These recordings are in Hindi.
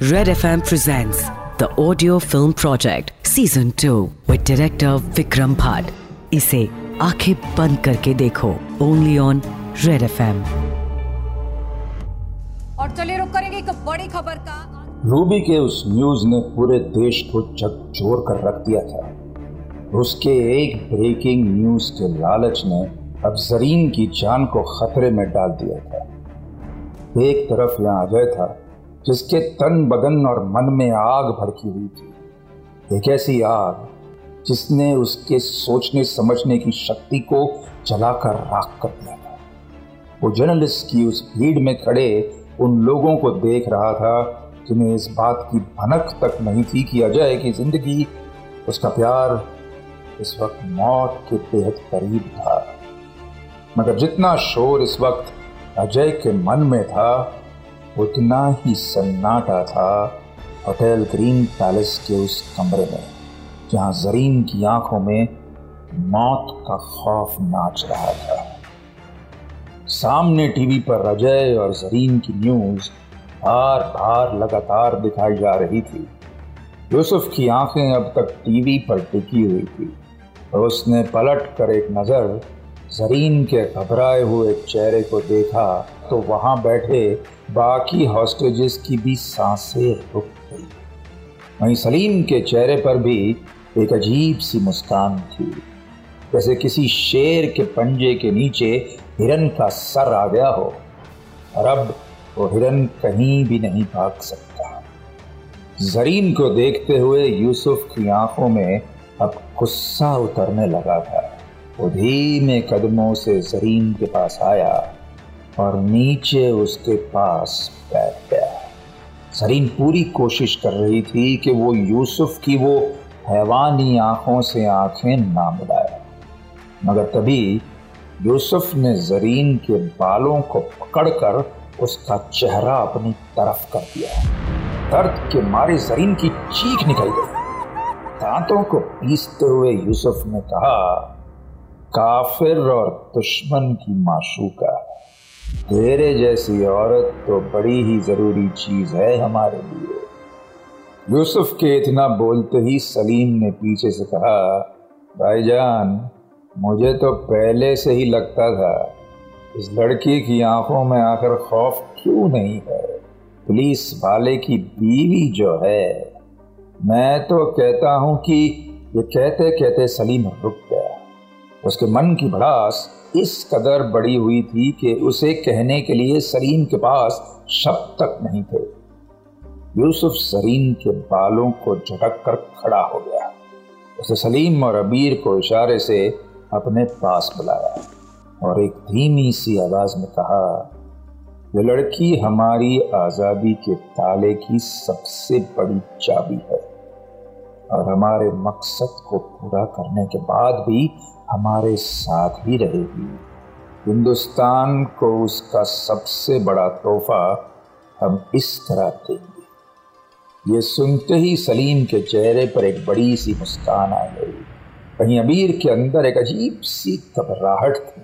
Red FM presents the audio film project season 2 with director Vikram Bhatt. इसे आँखें बंद करके देखो। ओनली ऑन रेड एफएम और चलिए रुक करेंगे एक बड़ी खबर का रूबी के उस न्यूज़ ने पूरे देश को झकझोर कर रख दिया था। उसके एक ब्रेकिंग न्यूज़ के लालच ने अब जरीन की जान को खतरे में डाल दिया था। एक तरफ़ यहाँ अजय था जिसके तन बदन और मन में आग भड़की हुई थी। एक ऐसी आग जिसने उसके सोचने समझने की शक्ति को जलाकर राख कर दिया था। वो जर्नलिस्ट की उस भीड़ में खड़े उन लोगों को देख रहा था जिन्हें इस बात की भनक तक नहीं थी कि अजय की ज़िंदगी, उसका प्यार इस वक्त मौत के बेहद करीब था। मगर जितना शोर इस वक्त अजय के मन में था उतना ही सन्नाटा था होटल ग्रीन पैलेस के उस कमरे में, जहाँ जरीन की आँखों में मौत का खौफ नाच रहा था। सामने टीवी पर अजय और जरीन की न्यूज़ बार बार लगातार दिखाई जा रही थी। यूसुफ की आँखें अब तक टीवी पर टिकी हुई थी और उसने पलट कर एक नज़र जरीन के घबराए हुए चेहरे को देखा तो वहाँ बैठे बाकी हॉस्टेजेस की भी साँसें रुक गई। वहीं सलीम के चेहरे पर भी एक अजीब सी मुस्कान थी। जैसे किसी शेर के पंजे के नीचे हिरन का सर आ गया हो। और अब वो हिरन कहीं भी नहीं भाग सकता। जरीन को देखते हुए यूसुफ की आँखों में अब गुस्सा उतरने लगा था। वो धीमे कदमों से जरीन के पास आया। और नीचे उसके पास बैठ। गया जरीन पूरी कोशिश कर रही थी कि वो यूसुफ की वो हैवानी आँखों से आँखें ना मिलाए मगर तभी यूसुफ ने जरीन के बालों को पकड़कर उसका चेहरा अपनी तरफ़ कर दिया। दर्द के मारे जरीन की चीख निकल गई। दांतों को पीसते हुए यूसुफ ने कहा, काफिर और दुश्मन की माशूका तेरे जैसी औरत तो बड़ी ही ज़रूरी चीज़ है हमारे लिए। यूसुफ के इतना बोलते ही सलीम ने पीछे से कहा भाईजान मुझे तो पहले से ही लगता था, इस लड़की की आँखों में आकर खौफ क्यों नहीं है? पुलिस वाले की बीवी जो है, मैं तो कहता हूँ कि ये कहते कहते सलीम रुक गया। उसके मन की भड़ास इस कदर बड़ी हुई थी कि उसे कहने के लिए सलीम के पास शब्द तक नहीं थे। यूसुफ सलीम के बालों को झटक कर खड़ा हो गया। उसे सलीम और अबीर को इशारे से अपने पास बुलाया और एक धीमी सी आवाज़ में कहा यह लड़की हमारी आज़ादी के ताले की सबसे बड़ी चाबी है। और हमारे मकसद को पूरा करने के बाद भी हमारे साथ ही रहेगी। हिंदुस्तान को उसका सबसे बड़ा तोहफा हम इस तरह देंगे। ये सुनते ही सलीम के चेहरे पर एक बड़ी सी मुस्कान आ गई। वहीं अबीर के अंदर एक अजीब सी घबराहट थी,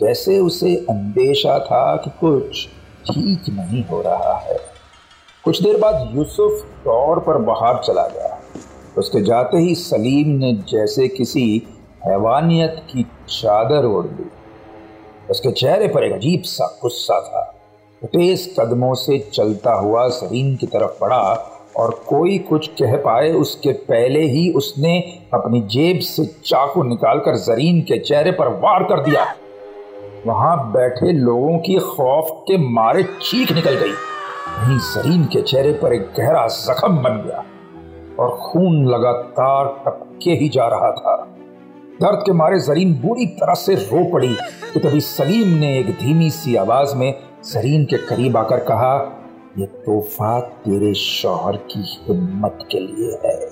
जैसे उसे अंदेशा था कि कुछ ठीक नहीं हो रहा है। कुछ देर बाद यूसुफ तौर पर बाहर चला गया। उसके जाते ही सलीम ने जैसे किसी हैवानियत की चादर ओढ़ ली। उसके चेहरे पर एक अजीब सा गुस्सा था। तेज कदमों से चलता हुआ सलीम की तरफ़ बढ़ा और कोई कुछ कह पाए उसके पहले ही उसने अपनी जेब से चाकू निकालकर जरीन के चेहरे पर वार कर दिया। वहाँ बैठे लोगों की खौफ के मारे चीख निकल गई। वहीं जरीन के चेहरे पर एक गहरा जख्म बन गया। और खून लगातार टपके ही जा रहा था। दर्द के मारे जरीन बुरी तरह से रो पड़ी। कि तभी सलीम ने एक धीमी सी आवाज़ में जरीन के करीब आकर कहा यह तोहफा तेरे शौहर की हिम्मत के लिए है,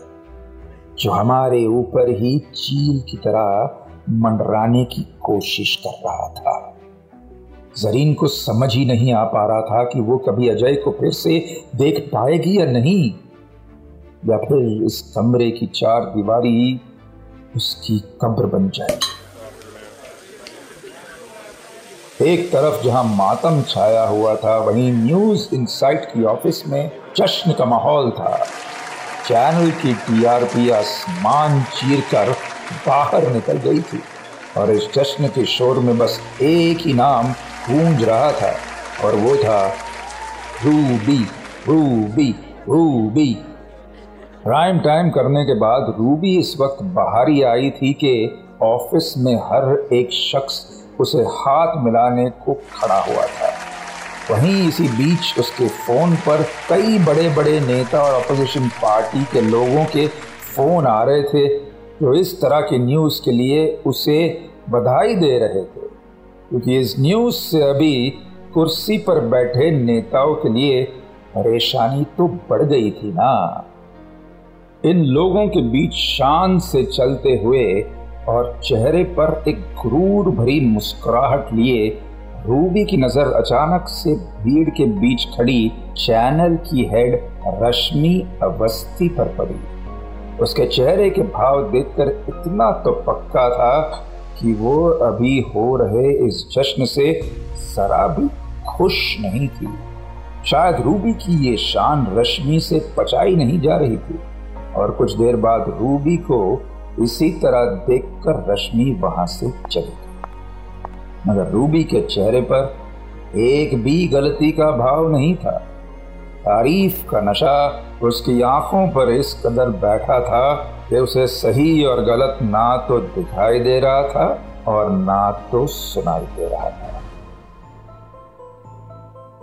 जो हमारे ऊपर ही चील की तरह मंडराने की कोशिश कर रहा था। जरीन को समझ ही नहीं आ पा रहा था कि वो कभी अजय को फिर से देख पाएगी या नहीं। या फिर इस कमरे की चार दीवारी उसकी कब्र बन जाएगी। एक तरफ़ जहाँ मातम छाया हुआ था, वहीं न्यूज़ इनसाइट की ऑफ़िस में जश्न का माहौल था। चैनल की टीआरपी आसमान चीर कर बाहर निकल गई थी और इस जश्न के शोर में बस एक ही नाम गूंज रहा था और वो था, Ruby Ruby Ruby. Prime time करने के बाद रूबी इस वक्त बाहर ही आई थी कि ऑफ़िस में हर एक शख्स उसे हाथ मिलाने को खड़ा हुआ था। वहीं इसी बीच उसके फ़ोन पर कई बड़े बड़े नेता और अपोजिशन पार्टी के लोगों के फ़ोन आ रहे थे, जो इस तरह की न्यूज़ के लिए उसे बधाई दे रहे थे। क्योंकि इस न्यूज़ से अभी कुर्सी पर बैठे नेताओं के लिए परेशानी तो बढ़ गई थी ना। इन लोगों के बीच शान से चलते हुए और चेहरे पर एक क्रूर भरी मुस्कुराहट लिए, रूबी की नज़र अचानक से भीड़ के बीच खड़ी चैनल की हेड रश्मि अवस्थी पर पड़ी। उसके चेहरे के भाव देखकर इतना तो पक्का था कि वो अभी हो रहे इस जश्न से जरा भी खुश नहीं थी। शायद रूबी की ये शान रश्मि से पचाई नहीं जा रही थी। और कुछ देर बाद रूबी को इसी तरह देखकर रश्मि वहाँ से चली गई। मगर रूबी के चेहरे पर एक भी गलती का भाव नहीं था। तारीफ़ का नशा उसकी आँखों पर इस कदर बैठा था कि उसे सही और गलत ना तो दिखाई दे रहा था और ना तो सुनाई दे रहा था।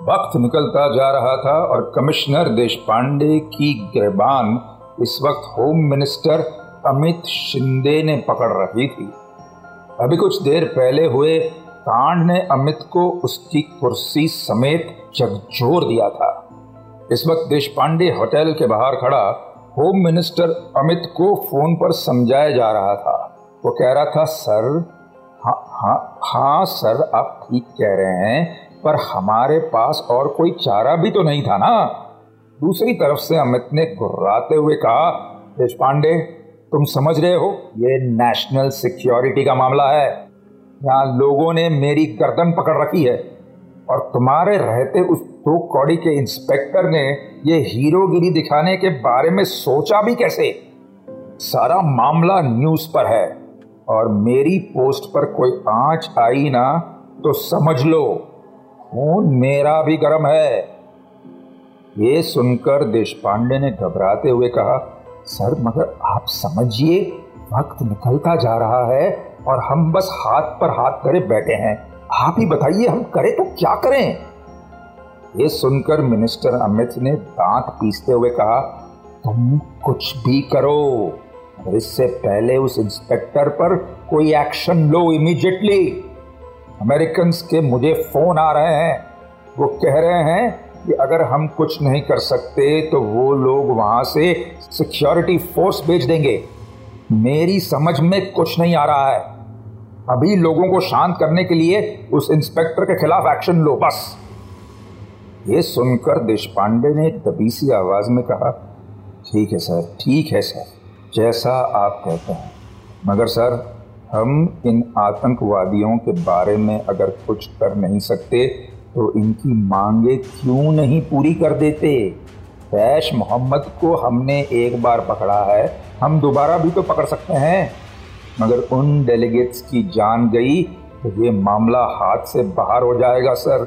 वक्त निकलता जा रहा था और कमिश्नर देश पांडे की गिरबान इस वक्त होम मिनिस्टर अमित शिंदे ने पकड़ रखी थी। अभी कुछ देर पहले हुए कांड ने अमित को उसकी कुर्सी समेत झकझोर दिया था। इस वक्त देश पांडे होटल के बाहर खड़ा होम मिनिस्टर अमित को फ़ोन पर समझाया जा रहा था। वो कह रहा था, सर हाँ हाँ हाँ सर, आप ठीक कह रहे हैं, पर हमारे पास और कोई चारा भी तो नहीं था ना? दूसरी तरफ़ से अमित ने गुर्राते हुए कहा, देश पांडे, तुम समझ रहे हो, ये नेशनल सिक्योरिटी का मामला है। यहाँ लोगों ने मेरी गर्दन पकड़ रखी है और तुम्हारे रहते उस दो कौड़ी के इंस्पेक्टर ने ये हीरोगिरी दिखाने के बारे में सोचा भी कैसे? सारा मामला न्यूज़ पर है और मेरी पोस्ट पर कोई आँच आई ना तो समझ लो, खून मेरा भी गर्म है। ये सुनकर देश पांडे ने घबराते हुए कहा, सर, मगर आप समझिए, वक्त निकलता जा रहा है और हम बस हाथ पर हाथ करे बैठे हैं। आप ही बताइए, हम करें तो क्या करें? ये सुनकर मिनिस्टर अमित ने दांत पीसते हुए कहा, तुम कुछ भी करो इससे पहले उस इंस्पेक्टर पर कोई एक्शन लो इमीडिएटली। अमेरिकन के मुझे फ़ोन आ रहे हैं, वो कह रहे हैं कि अगर हम कुछ नहीं कर सकते तो वो लोग वहाँ से सिक्योरिटी फोर्स भेज देंगे। मेरी समझ में कुछ नहीं आ रहा है। अभी लोगों को शांत करने के लिए उस इंस्पेक्टर के खिलाफ एक्शन लो, बस। ये सुनकर देश पांडे ने दबीसी आवाज़ में कहा, ठीक है सर, ठीक है सर, जैसा आप कहते हैं। मगर सर, हम इन आतंकवादियों के बारे में अगर कुछ कर नहीं सकते तो इनकी मांगे क्यों नहीं पूरी कर देते? कैश मोहम्मद को हमने एक बार पकड़ा है, हम दोबारा भी तो पकड़ सकते हैं। मगर उन डेलीगेट्स की जान गई तो ये मामला हाथ से बाहर हो जाएगा, सर।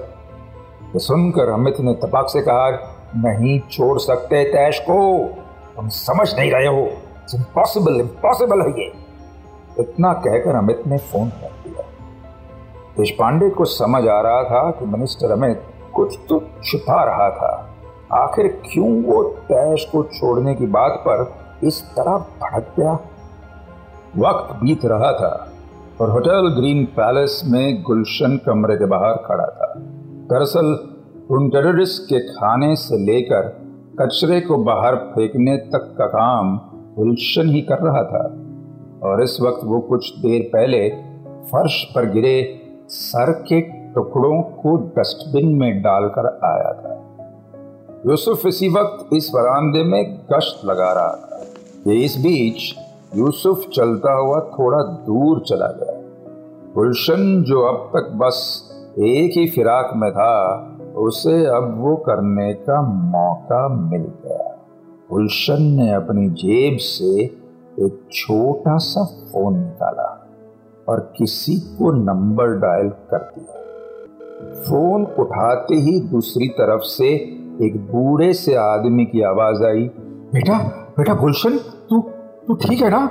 तो सुनकर अमित ने तपाक से कहा, नहीं छोड़ सकते तैश को। तुम समझ नहीं रहे हो। इम्पॉसिबल इम्पॉसिबल है ये। इतना कहकर अमित ने फ़ोन कर दिया देश पांडे को समझ आ रहा था कि मिनिस्टर अमित कुछ तो छुपा रहा था। आखिर क्यों वो तैश को छोड़ने की बात पर इस तरह भड़क गया? वक्त बीत रहा था और होटल ग्रीन पैलेस में गुलशन कमरे के बाहर खड़ा था। दरअसल, उन टेररिस्ट के खाने से लेकर कचरे को बाहर फेंकने तक का काम गुलशन ही कर रहा था। और इस वक्त वो कुछ देर पहले फर्श पर गिरे सर के टुकड़ों को डस्टबिन में डालकर आया था। यूसुफ इसी वक्त इस बरामदे में गश्त लगा रहा था। इस बीच यूसुफ चलता हुआ थोड़ा दूर चला गया। गुलशन, जो अब तक बस एक ही फिराक में था, उसे अब वो करने का मौका मिल गया। गुलशन ने अपनी जेब से एक छोटा सा फ़ोन निकाला। और किसी को नंबर डायल कर दिया। फ़ोन उठाते ही दूसरी तरफ़ से एक बूढ़े से आदमी की आवाज़ आई, बेटा बेटा गुलशन, तू तू ठीक है ना?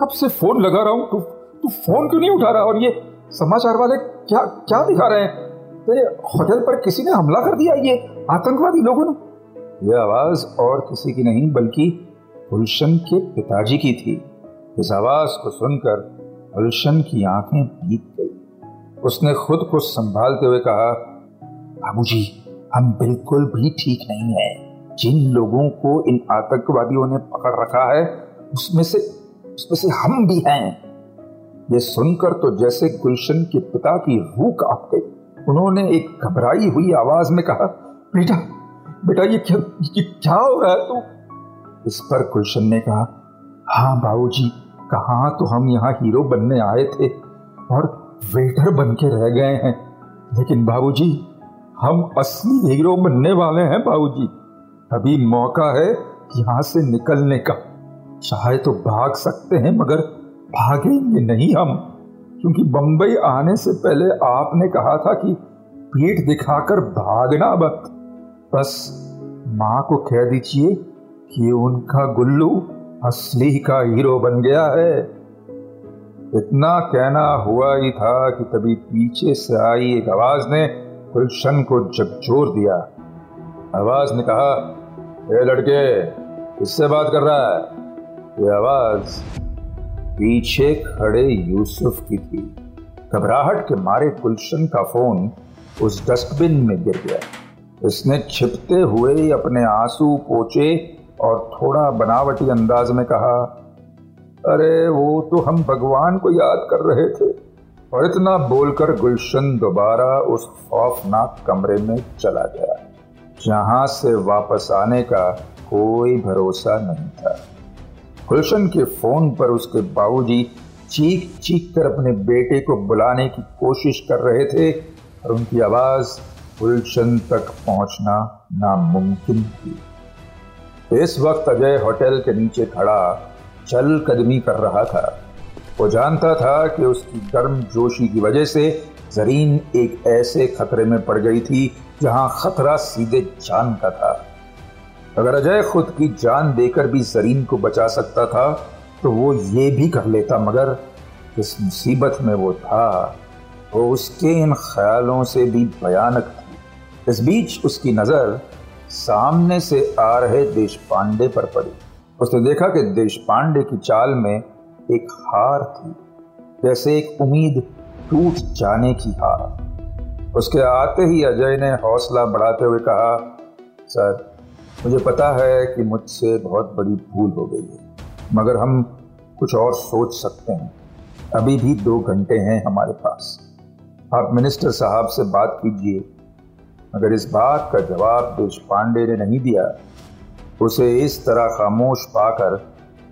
कब से फ़ोन लगा रहा हूँ? तू तू फ़ोन क्यों नहीं उठा रहा? और ये समाचार वाले क्या क्या दिखा रहे हैं? तेरे होटल पर किसी ने हमला कर दिया ये आतंकवादी लोगों ने? यह आवाज़ और किसी की नहीं, बल्कि गुलशन के पिताजी की थी। इस आवाज़ को सुनकर गुलशन की आँखें भीग गई। उसने खुद को संभालते हुए कहा बाबू जी हम बिल्कुल भी ठीक नहीं है। जिन लोगों को इन आतंकवादियों ने पकड़ रखा है, उसमें से उसमें से हम भी हैं। ये सुनकर तो जैसे गुलशन के पिता की रूह काँप गई। उन्होंने एक घबराई हुई आवाज़ में कहा, बेटा बेटा, ये क्या ये क्या हो रहा है तू? इस पर गुलशन ने कहा हाँ बाबूजी कहा तो हम यहाँ हीरो बनने आए थे और वेटर बन के रह गए हैं। लेकिन बाबूजी, हम असली हीरो बनने वाले हैं बाबूजी। अभी मौका है यहाँ से निकलने का। चाहे तो भाग सकते हैं, मगर भागेंगे नहीं हम। क्योंकि बंबई आने से पहले आपने कहा था कि पीठ दिखाकर भागना मत। बस माँ को कह दीजिए कि उनका गुल्लू असली का हीरो बन गया है। इतना कहना हुआ ही था कि तभी पीछे से आई एक आवाज़ ने गुलशन को झकझोर दिया। आवाज़ ने कहा, ए लड़के, किससे बात कर रहा है? ये आवाज़ पीछे खड़े यूसुफ की थी। घबराहट के मारे गुलशन का फ़ोन उस डस्टबिन में गिर गया। इसने छिपते हुए अपने आँसू पोचे और थोड़ा बनावटी अंदाज में कहा, अरे, वो तो हम भगवान को याद कर रहे थे। और इतना बोलकर गुलशन दोबारा उस खौफनाक कमरे में चला गया, जहाँ से वापस आने का कोई भरोसा नहीं था। गुलशन के फ़ोन पर उसके बाबूजी चीख चीख कर अपने बेटे को बुलाने की कोशिश कर रहे थे, और उनकी आवाज़ गुलशन तक पहुँचना नामुमकिन थी। इस वक्त अजय होटल के नीचे खड़ा चल कदमी कर रहा था। वो जानता था कि उसकी गर्म जोशी की वजह से जरीन एक ऐसे खतरे में पड़ गई थी जहाँ खतरा सीधे जान का था। अगर अजय खुद की जान देकर भी जरीन को बचा सकता था तो वो ये भी कर लेता, मगर इस मुसीबत में वो था। वो उसके इन ख्यालों से भी भयानक थी। इस बीच उसकी नज़र सामने से आ रहे देश पांडे पर पड़ी। उसने देखा कि देश पांडे की चाल में एक हार थी, जैसे एक उम्मीद टूट जाने की हार। उसके आते ही अजय ने हौसला बढ़ाते हुए कहा, सर, मुझे पता है कि मुझसे बहुत बड़ी भूल हो गई है, मगर हम कुछ और सोच सकते हैं। अभी भी दो घंटे हैं हमारे पास। आप मिनिस्टर साहब से बात कीजिए अगर इस बात का जवाब देश पांडे ने नहीं दिया। उसे इस तरह खामोश पाकर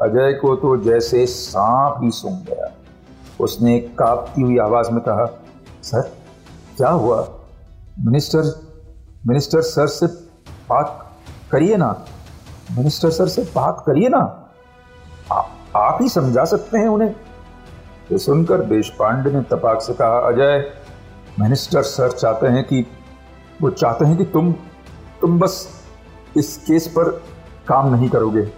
अजय को तो जैसे सांप ही सूंघ गया। उसने कांपती हुई आवाज़ में कहा सर क्या हुआ? मिनिस्टर मिनिस्टर सर से बात करिए ना। मिनिस्टर सर से बात करिए ना। आ, आप ही समझा सकते हैं उन्हें। ये सुनकर देश पांडे ने तपाक से कहा अजय मिनिस्टर सर चाहते हैं कि वो चाहते हैं कि तुम तुम बस इस केस पर काम नहीं करोगे।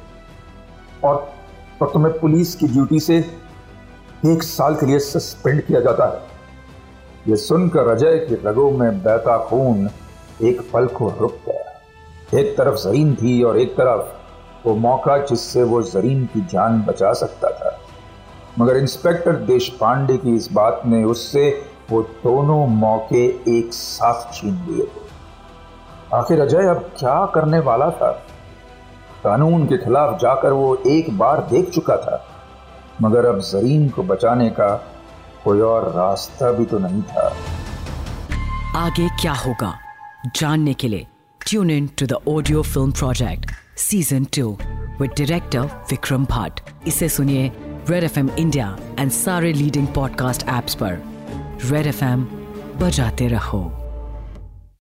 और तो तुम्हें पुलिस की ड्यूटी से एक साल के लिए सस्पेंड किया जाता है। यह सुनकर अजय के रगों में बहता खून एक पल को रुक गया। एक तरफ़ जरीन थी और एक तरफ़ वो मौका जिससे वो जरीन की जान बचा सकता था। मगर इंस्पेक्टर देश पांडे की इस बात ने उससे वो दोनों मौके एक साथ छीन लिए थे। आखिर अजय अब क्या करने वाला था? कानून के खिलाफ जाकर वो एक बार देख चुका था। मगर अब जरीन को बचाने का कोई और रास्ता भी तो नहीं था। आगे क्या होगा? जानने के लिए tune in to the audio film project season two with director Vikram Bhatt इसे सुनिए रेड एफ़ इंडिया एंड सारे लीडिंग पॉडकास्ट एप्स पर। रेड एफ़ एम बजाते रहो।